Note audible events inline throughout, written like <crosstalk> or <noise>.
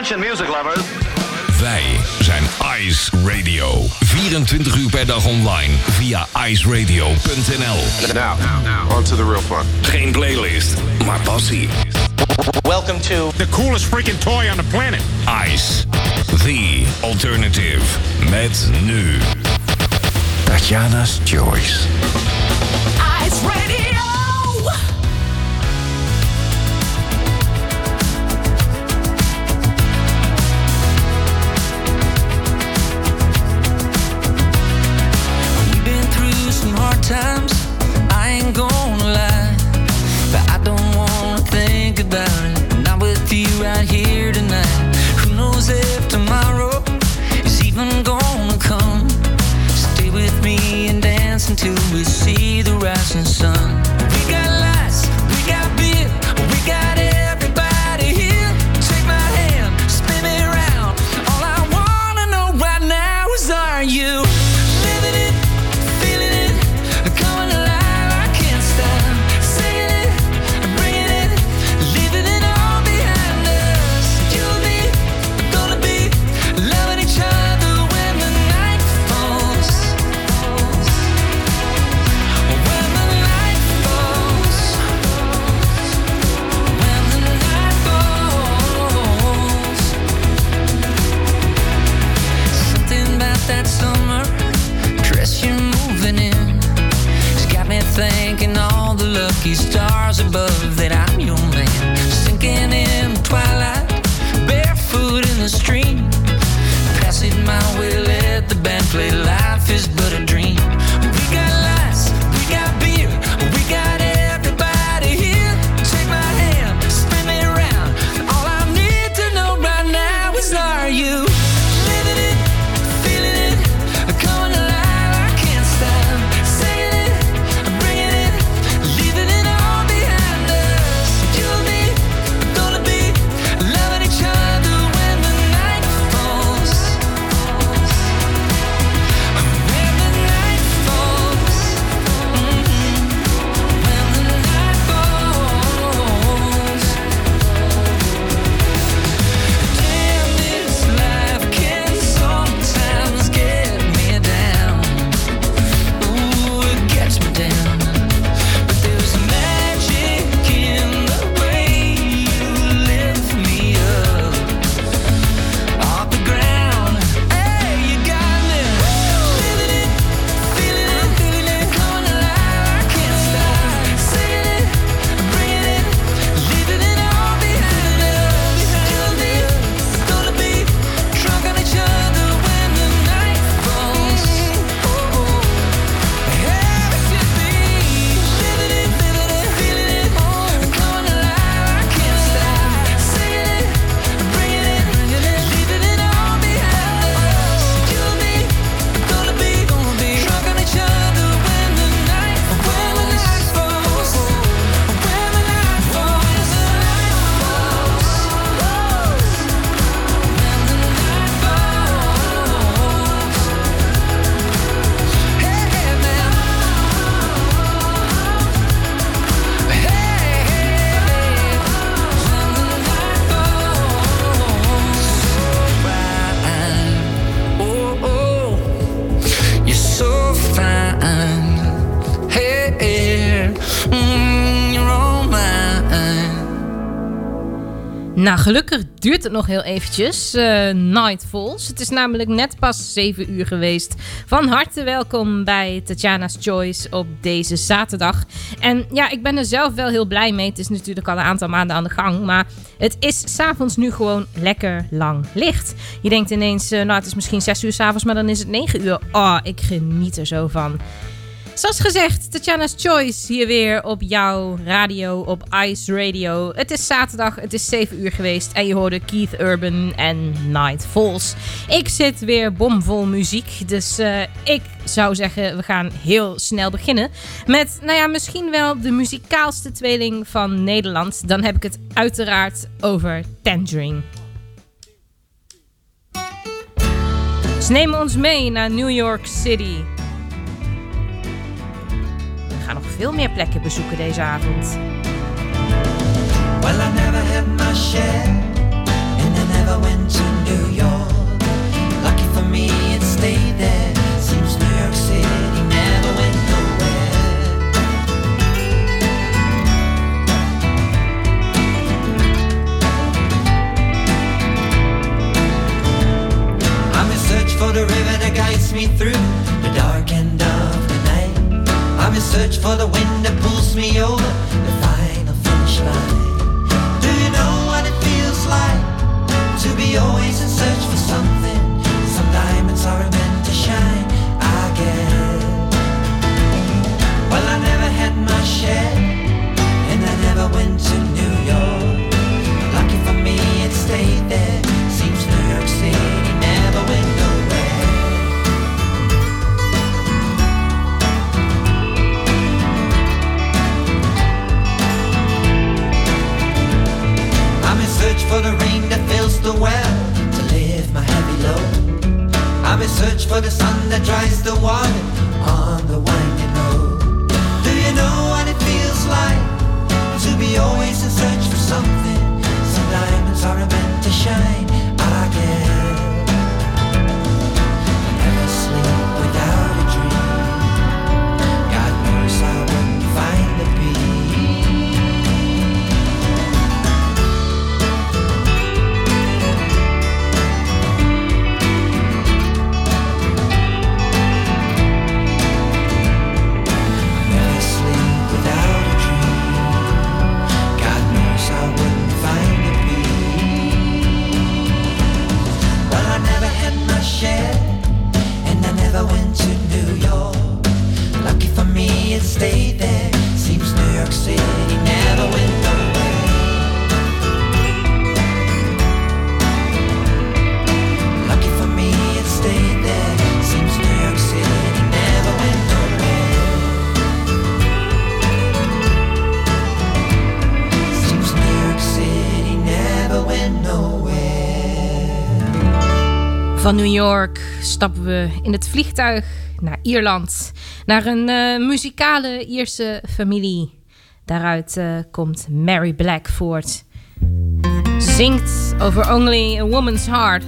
Attention music lovers. Wij zijn Ice Radio. 24 uur per dag online via iceradio.nl. Now, now, on to the real fun. Geen playlist, maar passie. Welcome to The coolest freaking toy on the planet. Ice, the alternative. Met nu Tatjana's Choice. Is Nou, gelukkig duurt het nog heel eventjes. eh Night Falls. Het is namelijk net pas 7 uur geweest. Van harte welkom bij Tatjana's Choice op deze zaterdag. En ja, ik ben er zelf wel heel blij mee. Het is natuurlijk al een aantal maanden aan de gang. Maar het is s'avonds nu gewoon lekker lang licht. Je denkt ineens, eh, nou het is misschien 6 uur s'avonds, maar dan is het 9 uur. Oh, ik geniet er zo van. Zoals gezegd, Tatjana's Choice hier weer op jouw radio, op Ice Radio. Het is zaterdag, het is 7 uur geweest en je hoorde Keith Urban en Night Falls. Ik zit weer bomvol muziek, dus eh, ik zou zeggen we gaan heel snel beginnen. Met, nou ja, misschien wel de muzikaalste tweeling van Nederland. Dan heb ik het uiteraard over Tangerine. Ze nemen ons mee naar New York City. We gaan nog veel meer plekken bezoeken deze avond. Well, I never had my share, and I never went to New York. Lucky for me, it stayed there. Seems New York City never went nowhere. I'm in search for the river that guides me through the dark and I'm in search for the wind that pulls me over. Van New York stappen we in het vliegtuig naar Ierland. Naar een eh, muzikale Ierse familie. Daaruit eh, komt Mary Black voort. Zingt over Only a Woman's Heart.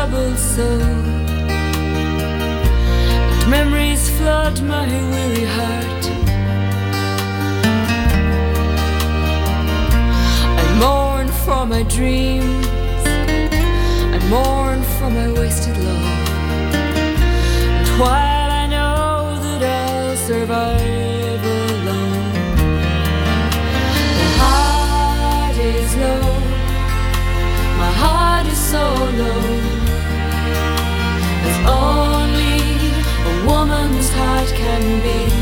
troubled soul. And memories flood my weary heart. I mourn for my dreams, I mourn for my wasted love. And while I know that I'll survive alone, my heart is low, my heart is so low. heart can be.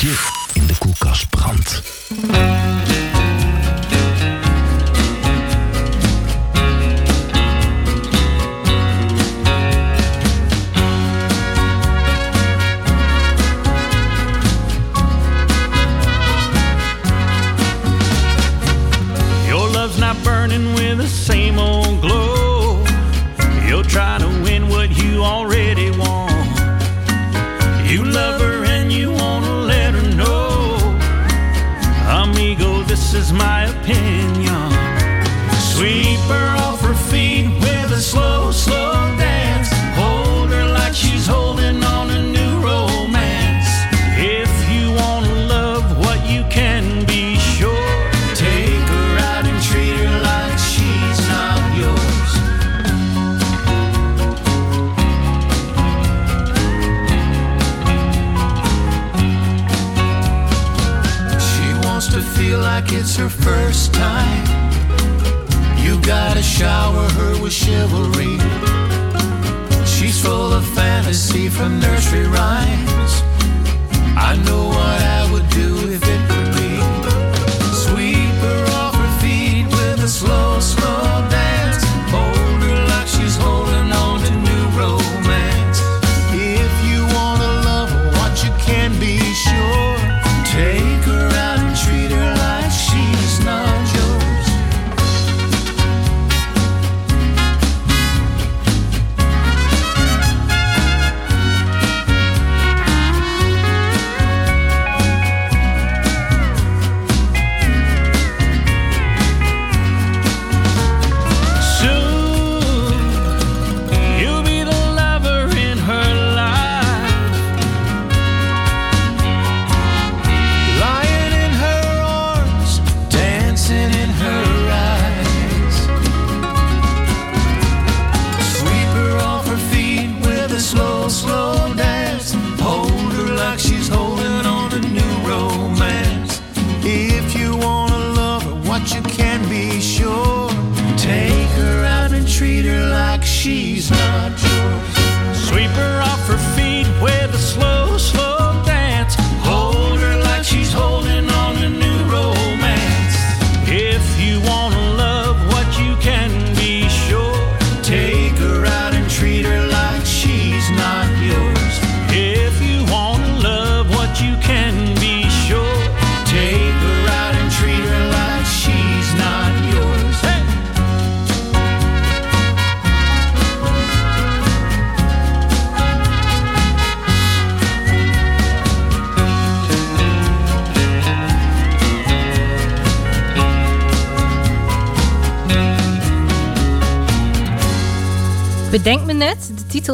gift.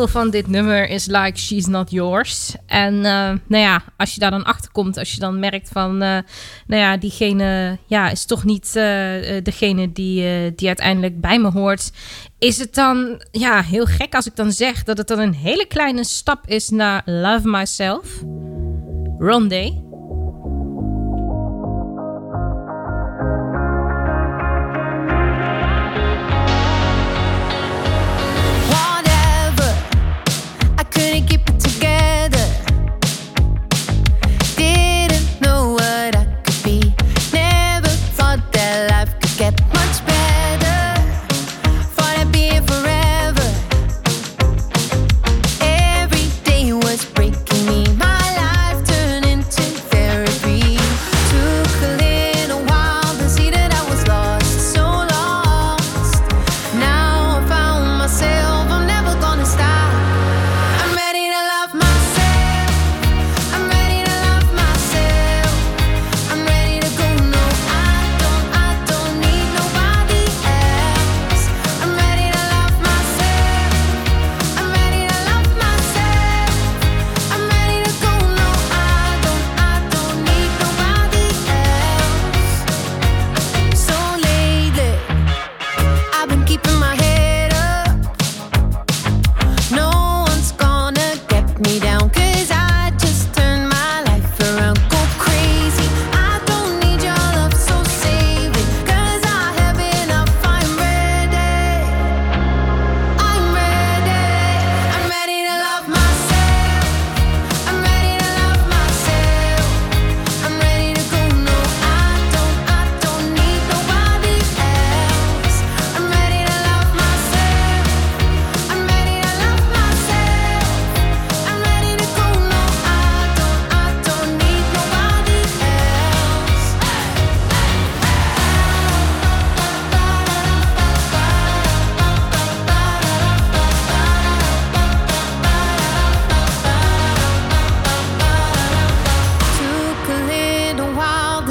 van dit nummer is Like She's Not Yours. En eh, nou ja, als je daar dan achter komt, als je dan merkt van, eh, nou ja, diegene ja, is toch niet eh, degene die, die uiteindelijk bij me hoort. Is het dan ja, heel gek als ik dan zeg dat het dan een hele kleine stap is naar Love Myself? Rondé.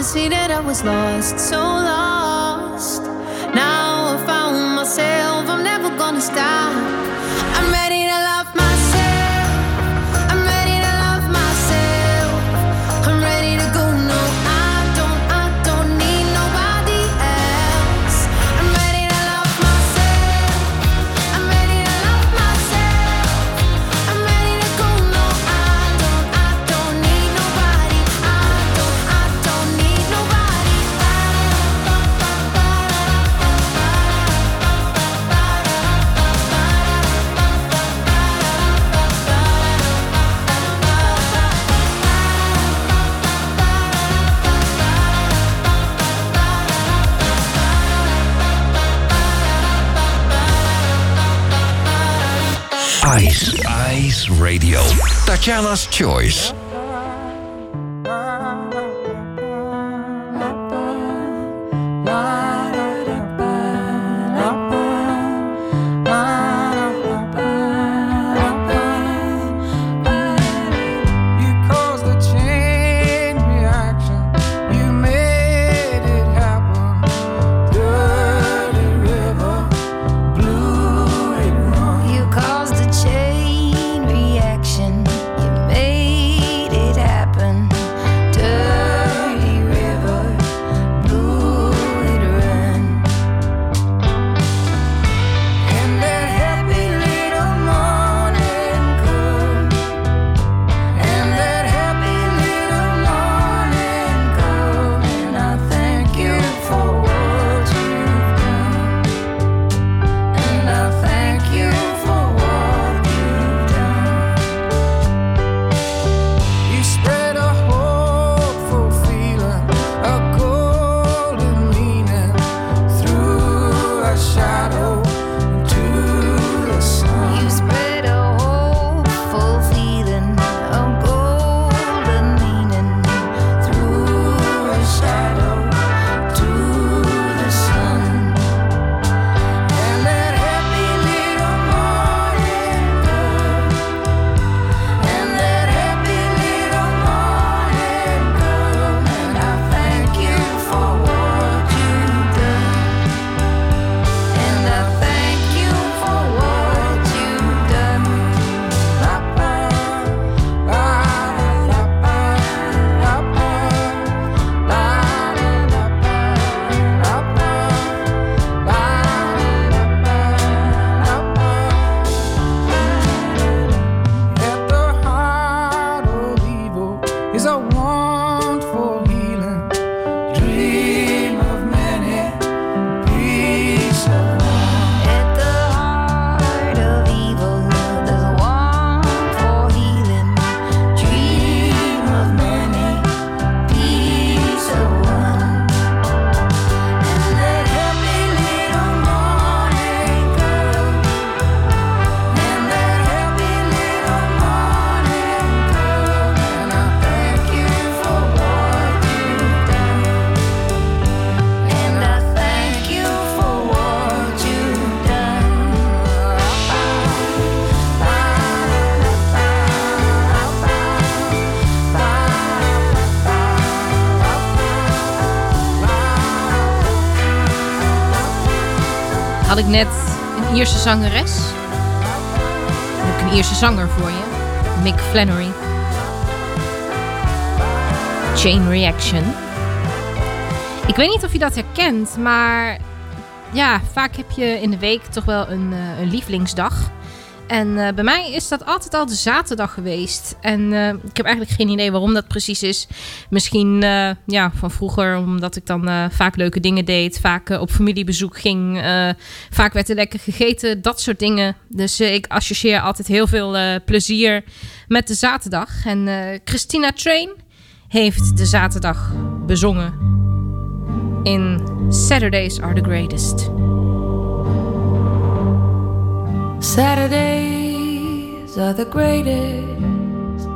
See that I was lost, so lost. Now I found myself, I'm never gonna stop. Tatjana's Choice. Had ik net een Ierse zangeres. Heb ik een Ierse zanger voor je. Mick Flannery. Chain Reaction. Ik weet niet of je dat herkent, maar ja, vaak heb je in de week toch wel een, eh, een lievelingsdag. En eh, bij mij is dat altijd al de zaterdag geweest. En eh, ik heb eigenlijk geen idee waarom dat precies is. Misschien eh, ja, van vroeger, omdat ik dan vaak leuke dingen deed. Vaak op familiebezoek ging. vaak werd er lekker gegeten. Dat soort dingen. Dus ik associeer altijd heel veel plezier met de zaterdag. En Christina Train heeft de zaterdag bezongen. In Saturdays Are The Greatest. Saturdays are the greatest.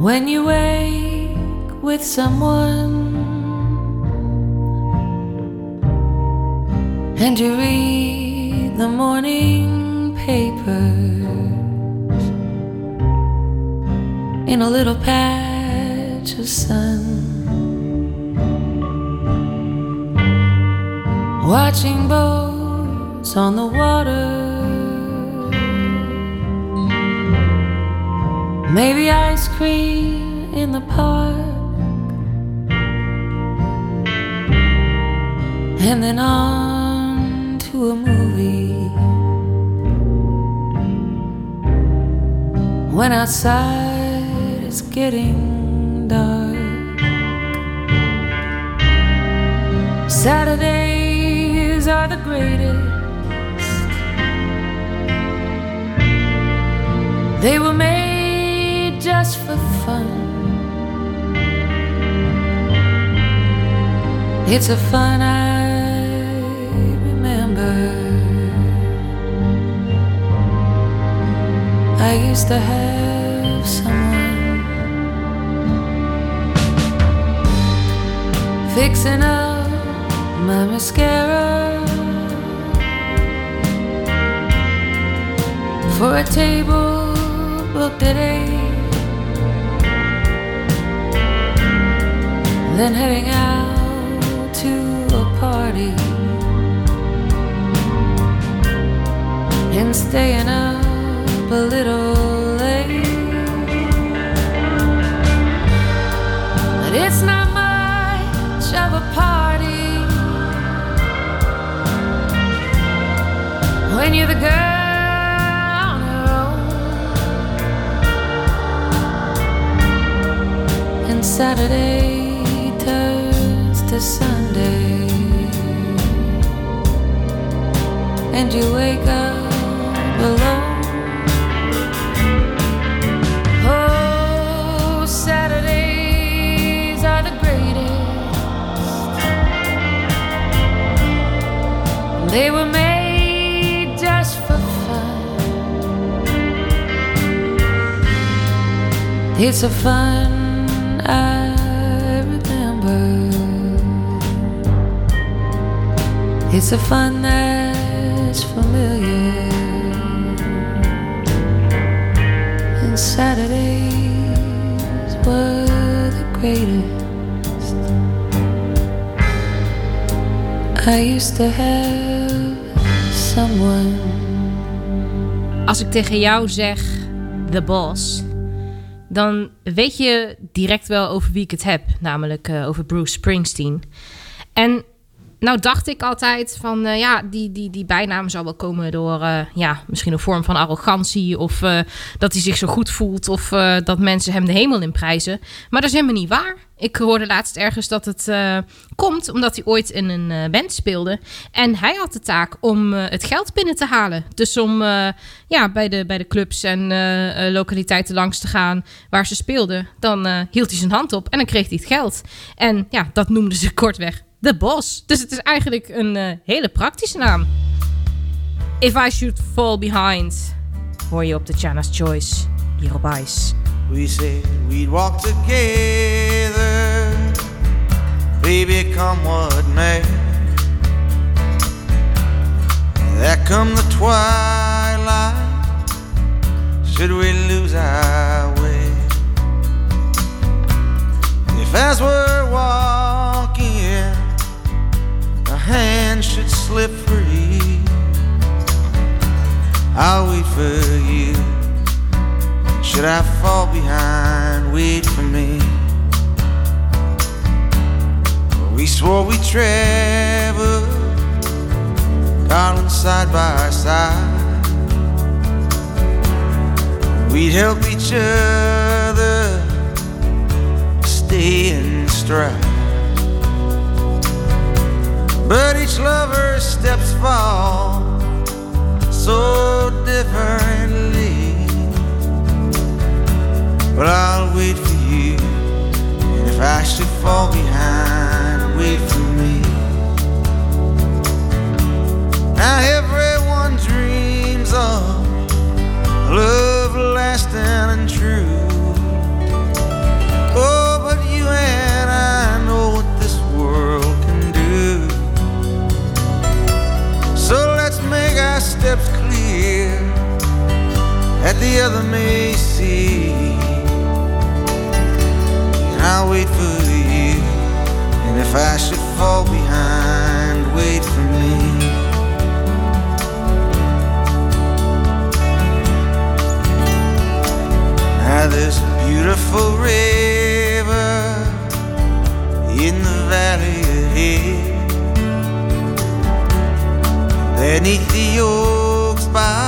When you wake with someone and you read the morning papers in a little patch of sun. Watching on the water. Maybe ice cream in the park. And then on to a movie. When outside it's getting dark. Saturdays are the greatest. They were made just for fun. It's a fun I remember. I used to have someone fixing up my mascara for a table at eight. Then heading out to a party and staying up a little late. But it's not much of a party when you're the girl Saturday turns to Sunday, and you wake up alone. Oh, Saturdays are the greatest. They were made just for fun. It's a fun I remember. It's a fun that's familiar. And Saturdays were the greatest. I used to have someone. Als ik tegen jou zeg The Boss, dan weet je direct wel over wie ik het heb. Namelijk eh, over Bruce Springsteen. En nou dacht ik altijd van, eh, ja, die, die, die bijnaam zou wel komen door, eh, ja, misschien een vorm van arrogantie. Of eh, dat hij zich zo goed voelt. Of dat mensen hem de hemel in prijzen. Maar dat is helemaal niet waar. Ik hoorde laatst ergens dat het komt omdat hij ooit in een band speelde. En hij had de taak om het geld binnen te halen. Dus om ja, bij, de, bij de clubs en lokaliteiten langs te gaan waar ze speelden. Dan hield hij zijn hand op en dan kreeg hij het geld. En ja, dat noemden ze <laughs> kortweg de Bos. Dus het is eigenlijk een eh, hele praktische naam. If I Should Fall Behind hoor je op de Chana's Choice hier op Ice. We said we'd walk together, baby, come what may. There come the twilight, should we lose our way? If as we're walking, hand should slip free, I'll wait for you. Should I fall behind, wait for me. We swore we'd travel, darling, side by side. We'd help each other stay in stride. But each lover's steps fall so differently. But I'll wait for you. And if I should fall behind, wait for me. Now everyone dreams of love lasting and true. that the other may see. And I'll wait for you, and if I should fall behind, wait for me. Now there's a beautiful river in the valley ahead, beneath the oaks by.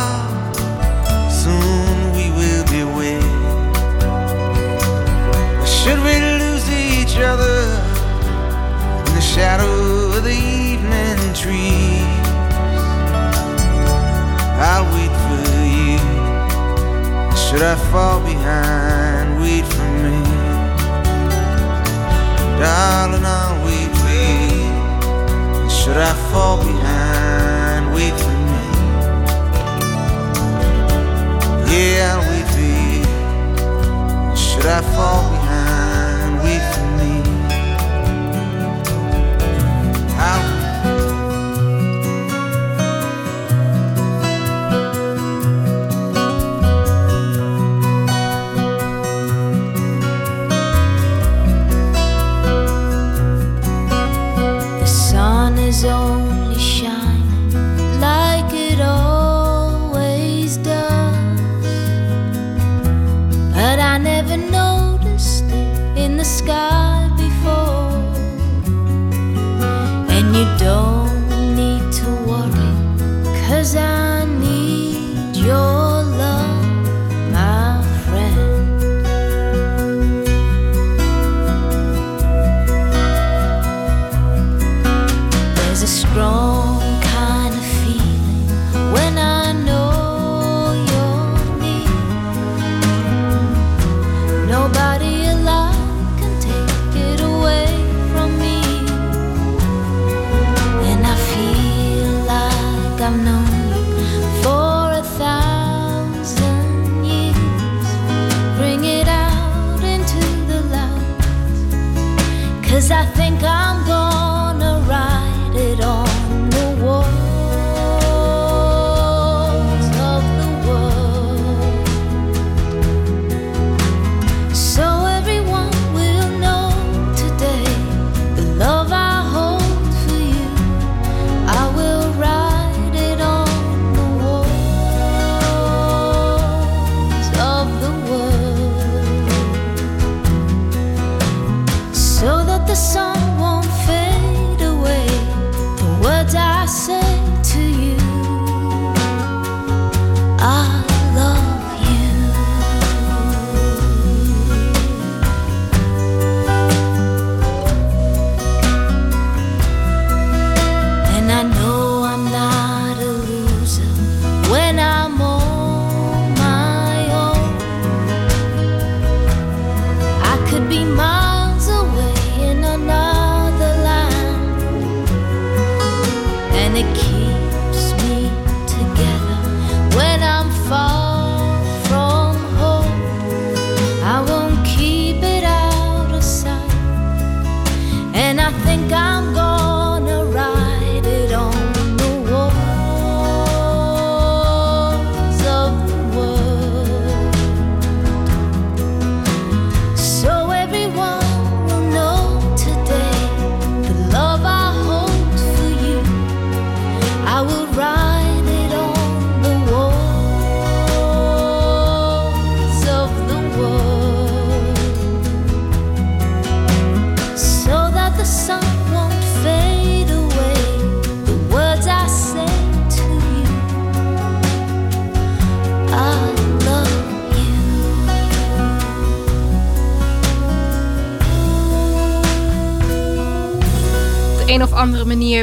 other in the shadow of the evening trees. I'll wait for you. Should I fall behind, wait for me. Darling, I'll wait for you. Should I fall behind, wait for me. Yeah, I'll wait for you. Should I fall behind?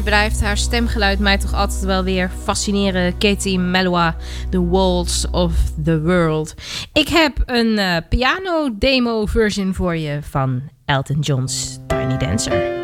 blijft haar stemgeluid mij toch altijd wel weer fascineren. Katie Melua, The Walls of the World. Ik heb een eh, piano-demo-version voor je van Elton John's Tiny Dancer.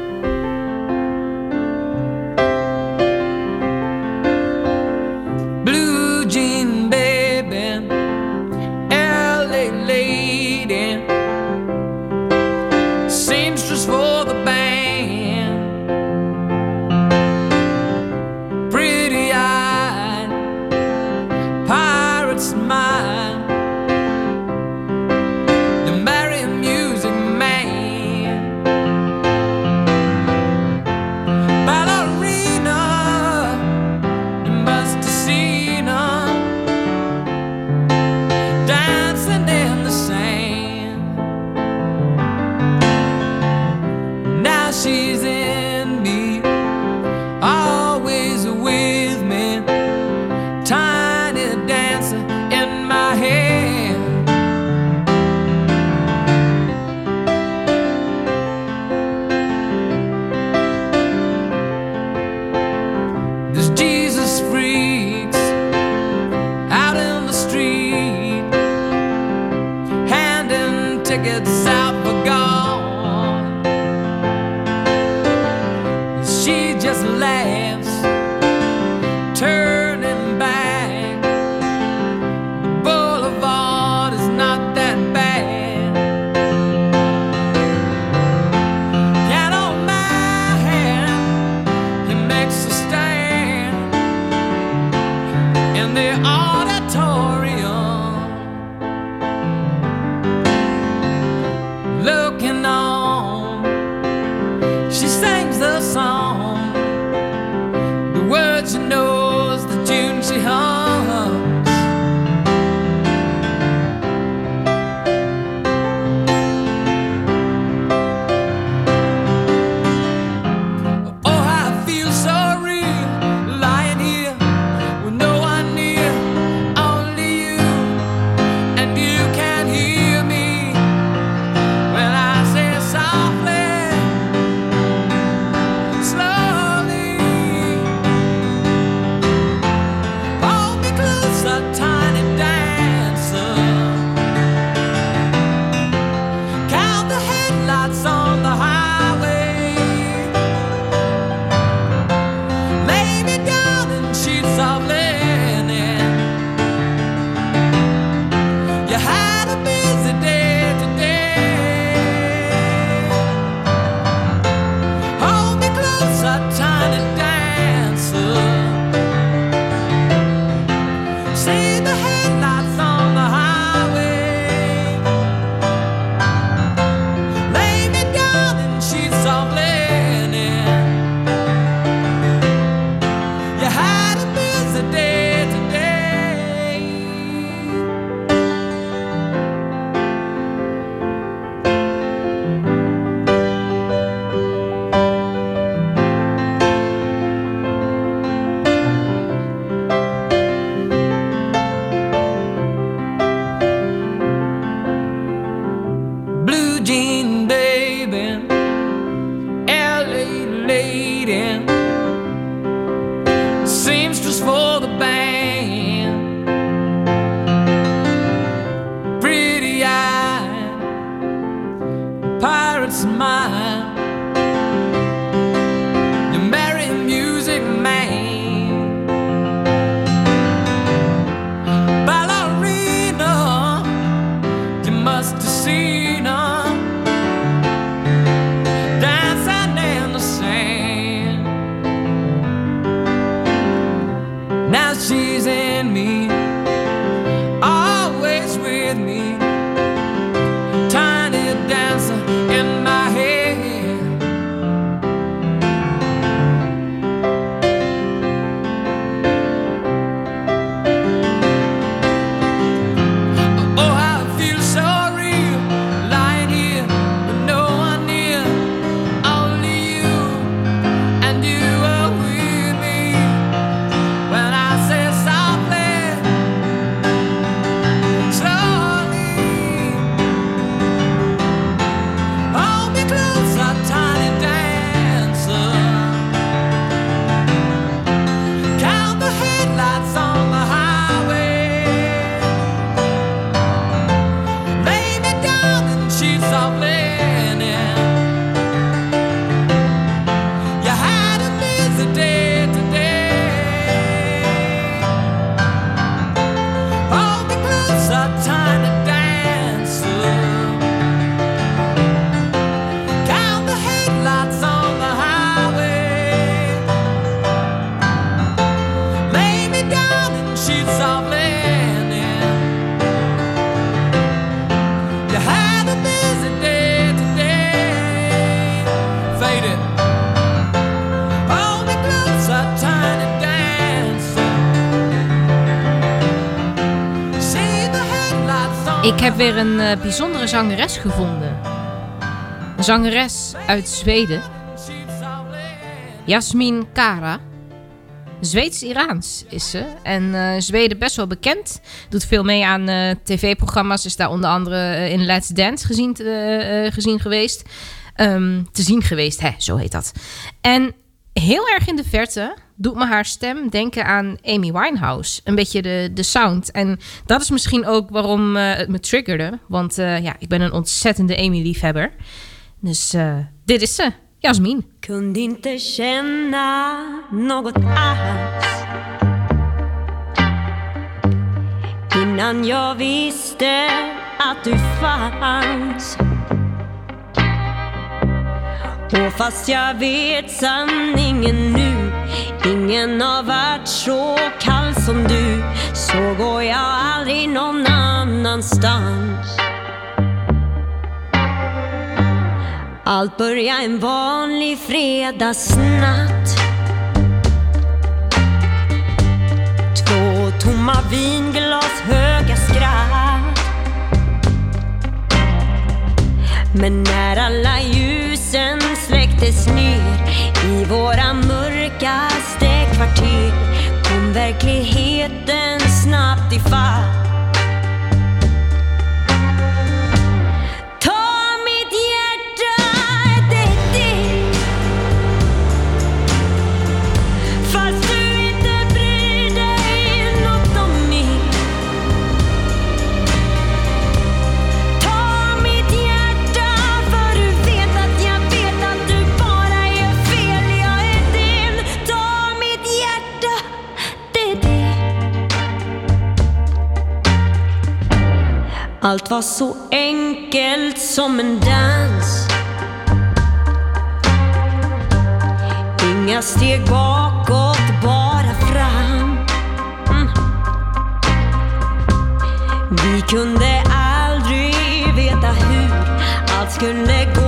Ik heb weer een eh, bijzondere zangeres gevonden. Zangeres uit Zweden. Jasmin Kara. Zweeds-Iraans is ze. En eh, Zweden best wel bekend. Doet veel mee aan eh, tv-programma's. Is daar onder andere in Let's Dance gezien, gezien geweest. Ehm, te zien geweest, hè, zo heet dat. En heel erg in de verte doet me haar stem denken aan Amy Winehouse. Een beetje de, de sound. En dat is misschien ook waarom eh, het me triggerde. Want eh, ja, ik ben een ontzettende Amy-liefhebber. Dus eh, dit is ze, Jasmin. Innan jag visste att du fanns Och fast jag vet sanningen nu. Ingen har varit så kall som du. Så går jag aldrig någon annanstans. Allt börjar en vanlig fredagsnatt. Två tomma vinglas, höga skratt. Men när alla ljusen släcktes ner i våra mörkaste kvarter kom verkligheten snabbt ifatt Allt var så enkelt som en dans. Inga steg bakåt, bara fram. Mm. Vi kunde aldrig veta hur allt skulle gå.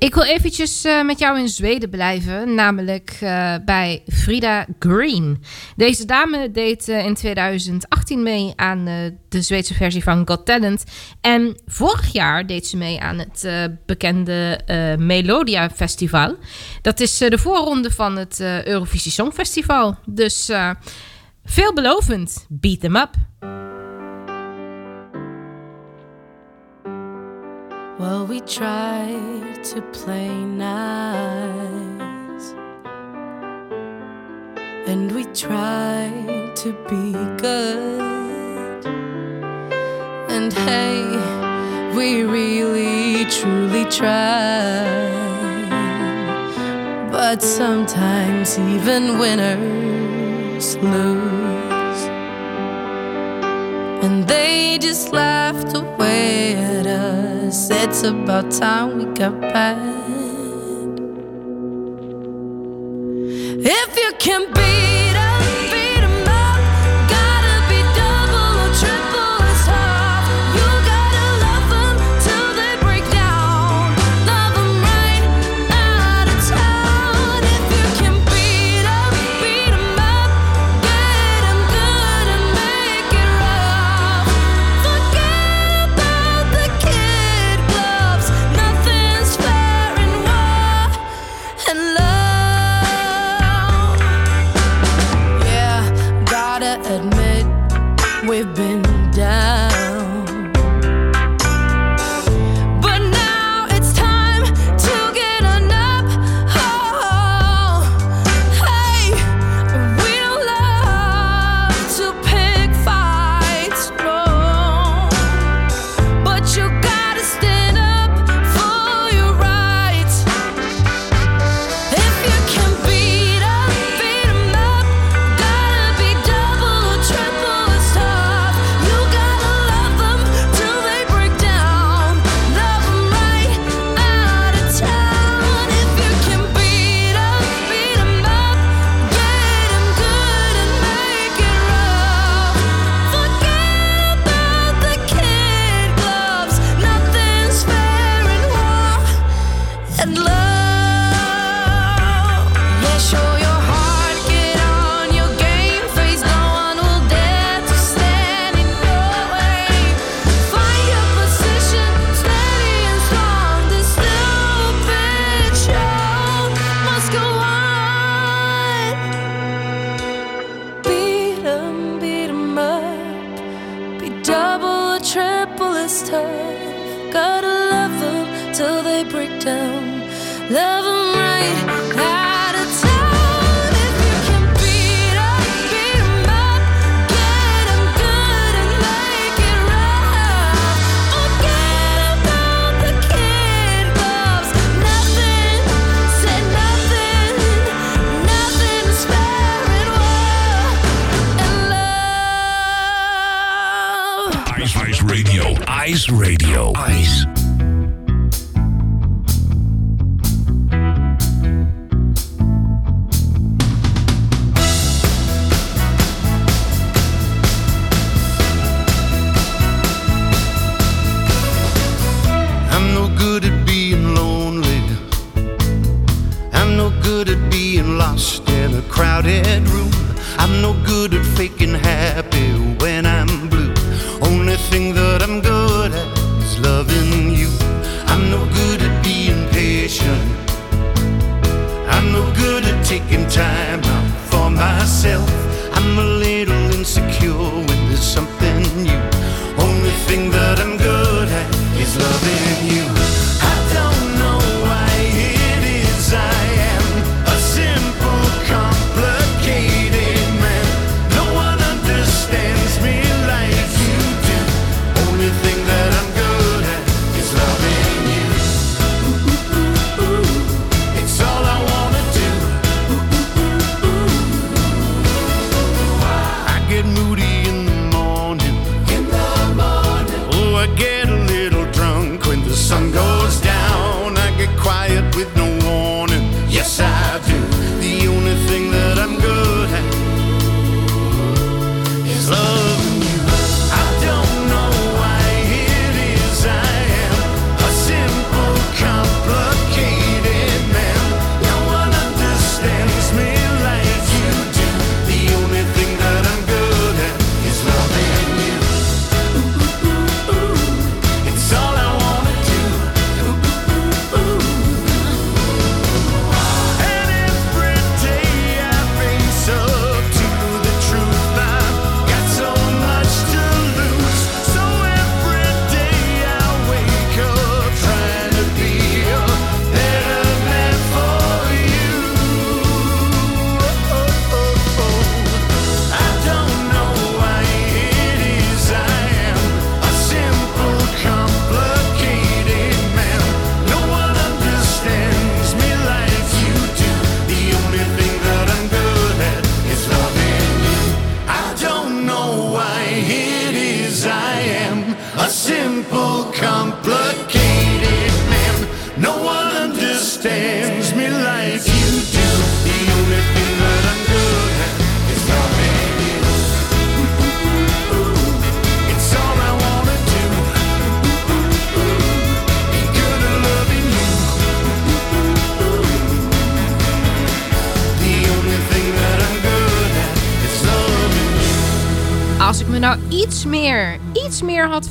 Ik wil eventjes uh, met jou in Zweden blijven, namelijk uh, bij Frida Green. Deze dame deed uh, in 2018 mee aan de Zweedse versie van Got Talent. En vorig jaar deed ze mee aan het bekende Melodia Festival. Dat is de voorronde van het Eurovisie Songfestival. Dus veelbelovend, beat them up. Well, we tried to play nice, and we tried to be good. And hey, we really truly tried. But sometimes even winners lose. And they just laughed away at us it's about time we got back. If you can be understand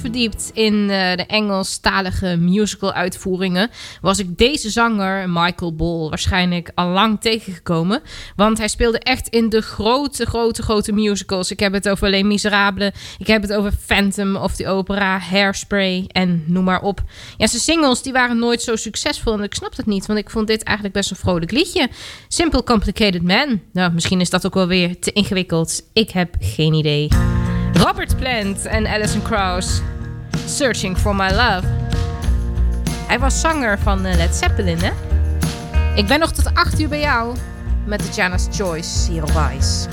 diept in eh, de Engelstalige musical-uitvoeringen, was ik deze zanger, Michael Ball, waarschijnlijk al lang tegengekomen. Want hij speelde echt in de grote, grote, grote musicals. Ik heb het over alleen Miserables, ik heb het over Phantom of the Opera, Hairspray en noem maar op. Ja, zijn singles die waren nooit zo succesvol en ik snap het niet, want ik vond dit eigenlijk best een vrolijk liedje. Simple Complicated Man. Nou, misschien is dat ook wel weer te ingewikkeld. Ik heb geen idee. Robert Plant en Alison Krauss. Searching for My Love. Hij was zanger van eh, Led Zeppelin, hè? Ik ben nog tot 8 uur bij jou met de Janice Choice hier Vice. Ice.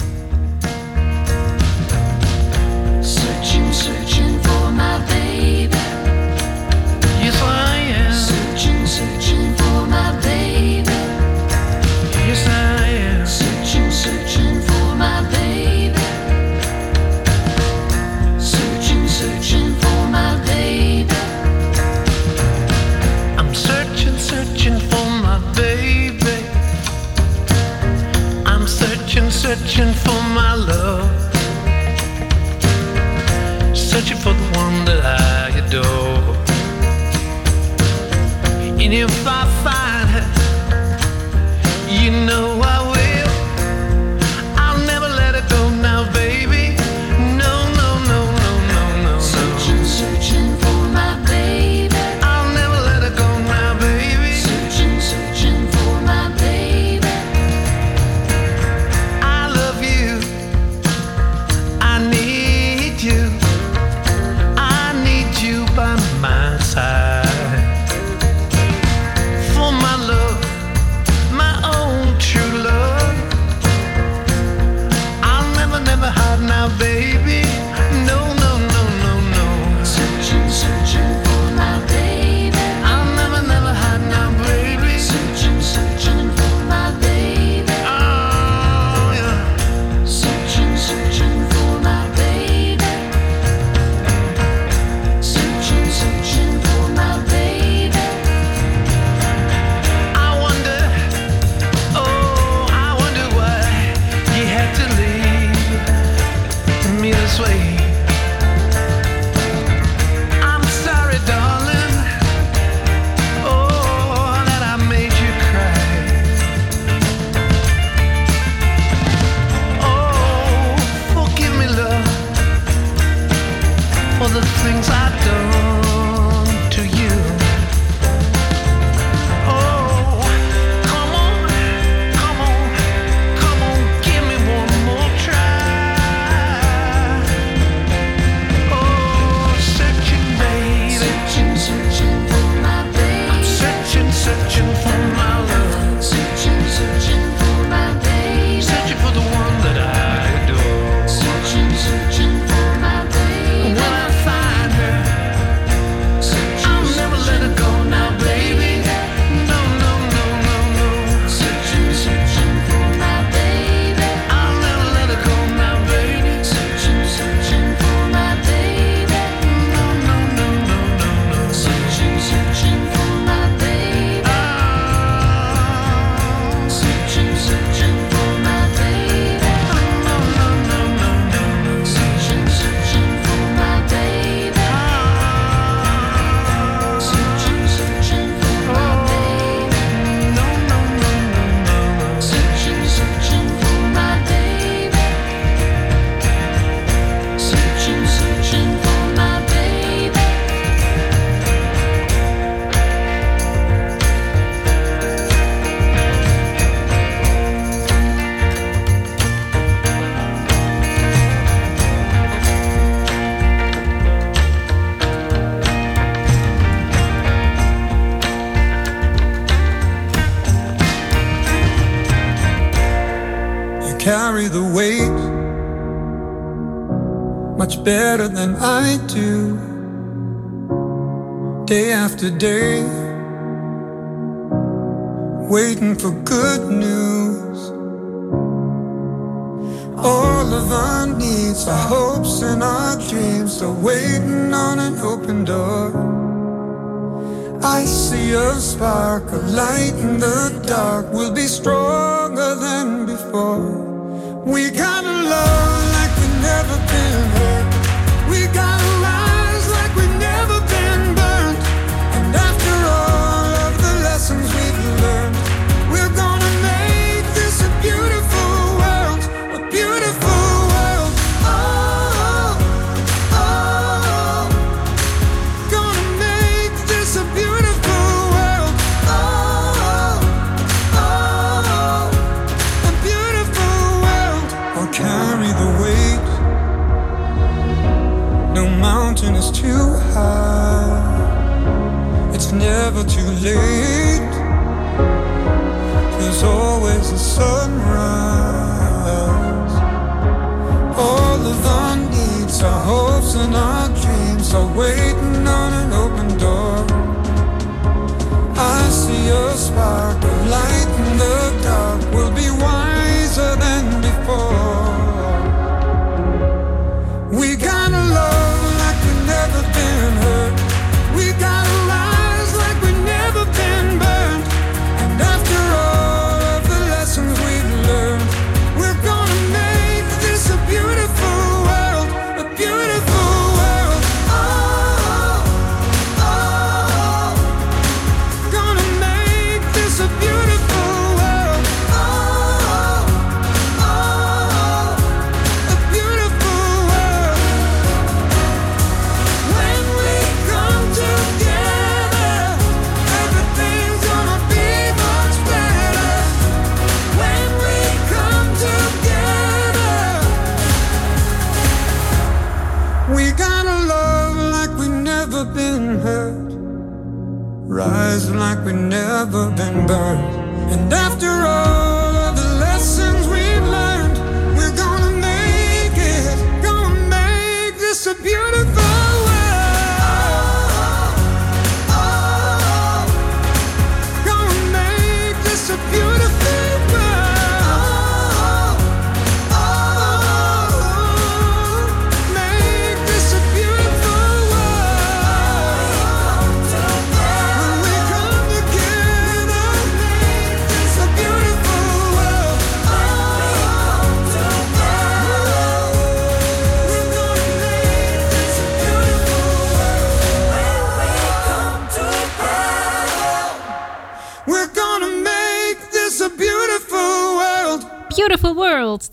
Searching. carry the weight much better than I do. Day after day, waiting for good news. All of our needs, our hopes, and our dreams are waiting on an open door. I see a spark, of light in the dark. We'll be stronger than before. We gotta love like we've never been hurt. We gotta late. There's always a sunrise. All of our needs, our hopes, and our dreams are waiting on an open door. I see a spark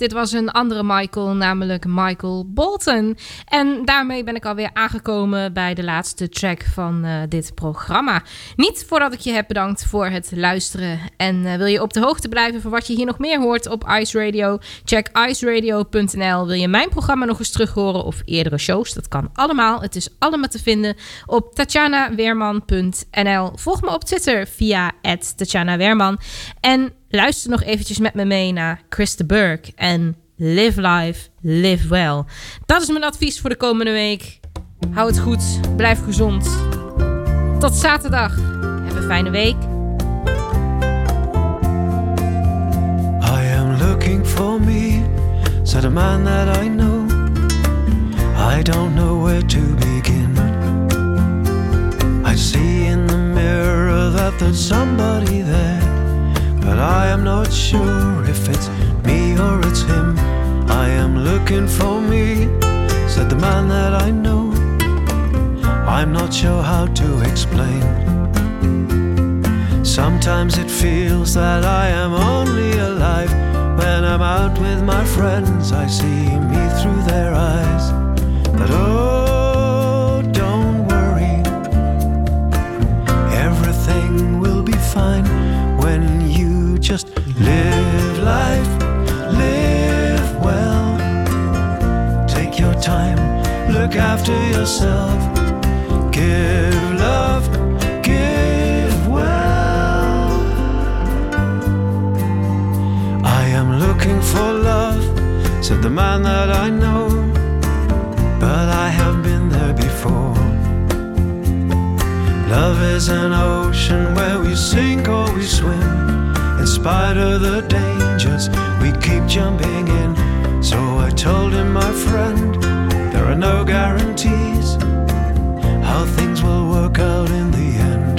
Dit was een andere Michael, namelijk Michael Bolton. En daarmee ben ik alweer aangekomen bij de laatste track van eh, dit programma. Niet voordat ik je heb bedankt voor het luisteren. En eh, wil je op de hoogte blijven van wat je hier nog meer hoort op Ice Radio? Check iceradio.nl. Wil je mijn programma nog eens terug horen of eerdere shows? Dat kan allemaal. Het is allemaal te vinden op tatjanaweerman.nl. Volg me op Twitter via Tatjana Weerman. En luister nog eventjes met me mee naar Chris de Burke en Live Life, Live Well. Dat is mijn advies voor de komende week. Hou het goed, blijf gezond. Tot zaterdag. Heb een fijne week. I am looking for me, said a man that I know. I don't know where to begin. I see in the mirror that there's somebody there, but I am not sure if it's me or it's him. I am looking for me, said the man that I know. I'm not sure how to explain. Sometimes it feels that I am only alive when I'm out with my friends. I see me through their eyes. But oh, don't worry, everything will be fine live life, live well. Take your time, look after yourself, give love, give well. I am looking for love, said the man that I know, but I have been there before. Love is an ocean where we sink or we swim. In spite of the dangers, we keep jumping in. So I told him, my friend, there are no guarantees how things will work out in the end.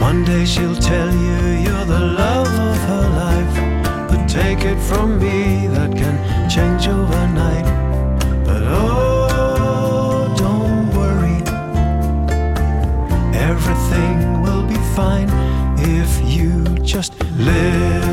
One day she'll tell you you're the love of her life. But take it from me, that can change overnight. But oh, live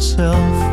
The